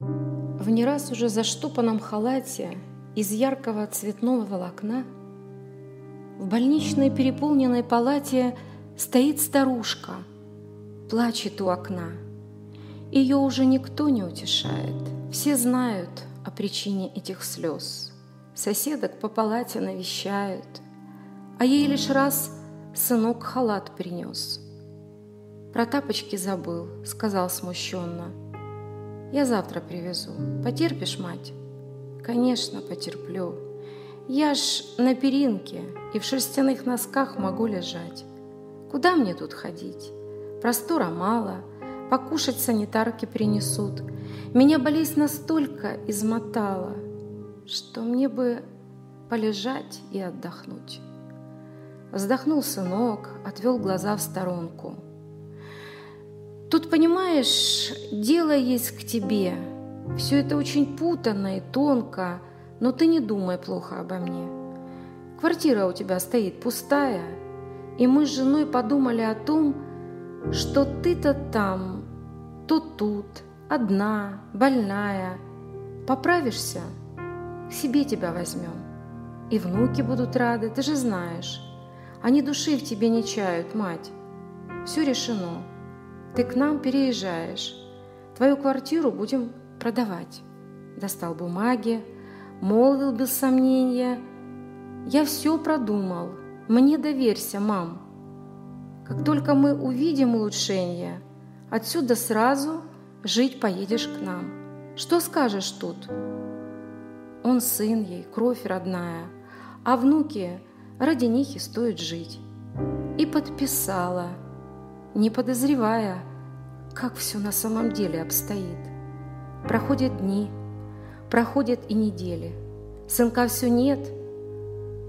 В не раз уже заштопанном халате из яркого цветного волокна в больничной переполненной палате стоит старушка, плачет у окна. Ее уже никто не утешает, все знают о причине этих слез. Соседок по палате навещают, а ей лишь раз сынок халат принес. Про тапочки забыл, сказал смущенно – я завтра привезу. Потерпишь, мать? Конечно, потерплю. Я ж на перинке и в шерстяных носках могу лежать. Куда мне тут ходить? Простора мало, покушать санитарки принесут. Меня болезнь настолько измотала, что мне бы полежать и отдохнуть. Вздохнул сынок, отвел глаза в сторонку – Тут, понимаешь, дело есть к тебе. Все это очень путанно и тонко, но ты не думай плохо обо мне. Квартира у тебя стоит пустая, и мы с женой подумали о том, что ты-то там, то тут, одна, больная. Поправишься, к себе тебя возьмем. И внуки будут рады, ты же знаешь. Они души в тебе не чают, мать. Все решено. Ты к нам переезжаешь. Твою квартиру будем продавать. Достал бумаги, молвил без сомнения. Я все продумал. Мне доверься, мам. Как только мы увидим улучшение, отсюда сразу жить поедешь к нам. Что скажешь тут? Он сын ей, кровь родная, а внуки ради них и стоит жить. И подписала – не подозревая, как все на самом деле обстоит. Проходят дни, проходят и недели. Сынка все нет,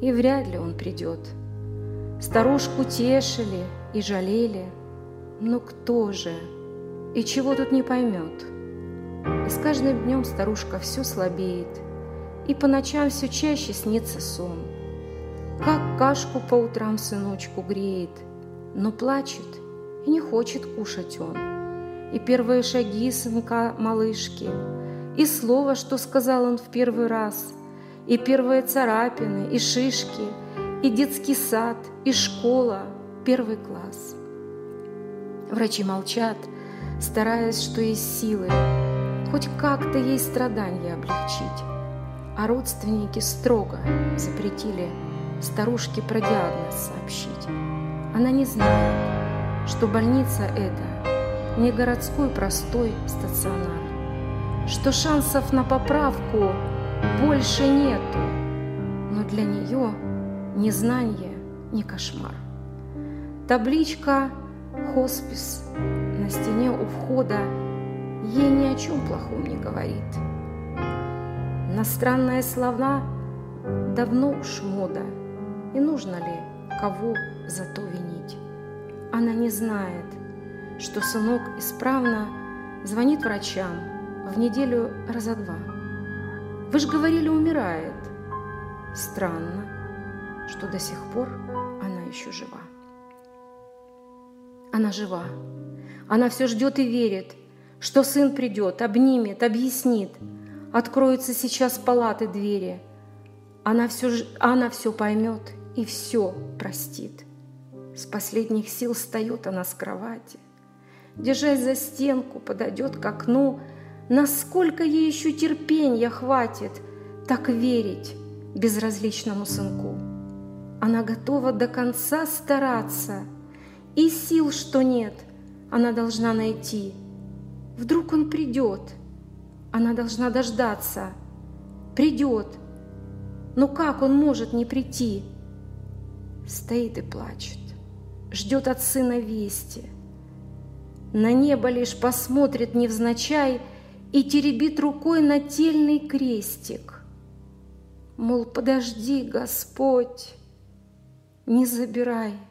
и вряд ли он придет. Старушку тешили и жалели, но кто же и чего тут не поймет? И с каждым днем старушка все слабеет, и по ночам все чаще снится сон. Как кашку по утрам сыночку греет, но плачет и не хочет кушать он. И первые шаги сынка малышки, и слово, что сказал он в первый раз, и первые царапины, и шишки, и детский сад, и школа, первый класс. Врачи молчат, стараясь, что есть силы, хоть как-то ей страдания облегчить. А родственники строго запретили старушке про диагноз сообщить. Она не знает, что больница это не городской простой стационар, что шансов на поправку больше нету, но для нее незнание не кошмар. Табличка «Хоспис» на стене у входа ей ни о чем плохом не говорит. Иностранные слова давно уж мода, и нужно ли кого зато винить? Она не знает, что сынок исправно звонит врачам в неделю раза два. Вы же говорили, умирает. Странно, что до сих пор она еще жива. Она жива. Она все ждет и верит, что сын придет, обнимет, объяснит. Откроются сейчас палаты двери. Она все, она все поймет и все простит. С последних сил встает она с кровати. Держась за стенку, подойдет к окну. Насколько ей еще терпения хватит так верить безразличному сынку? Она готова до конца стараться. И сил, что нет, она должна найти. Вдруг он придет. Она должна дождаться. Придет. Но как он может не прийти? Стоит и плачет ждет от сына вести. На небо лишь посмотрит невзначай и теребит рукой нательный крестик. Мол, подожди, Господь, не забирай –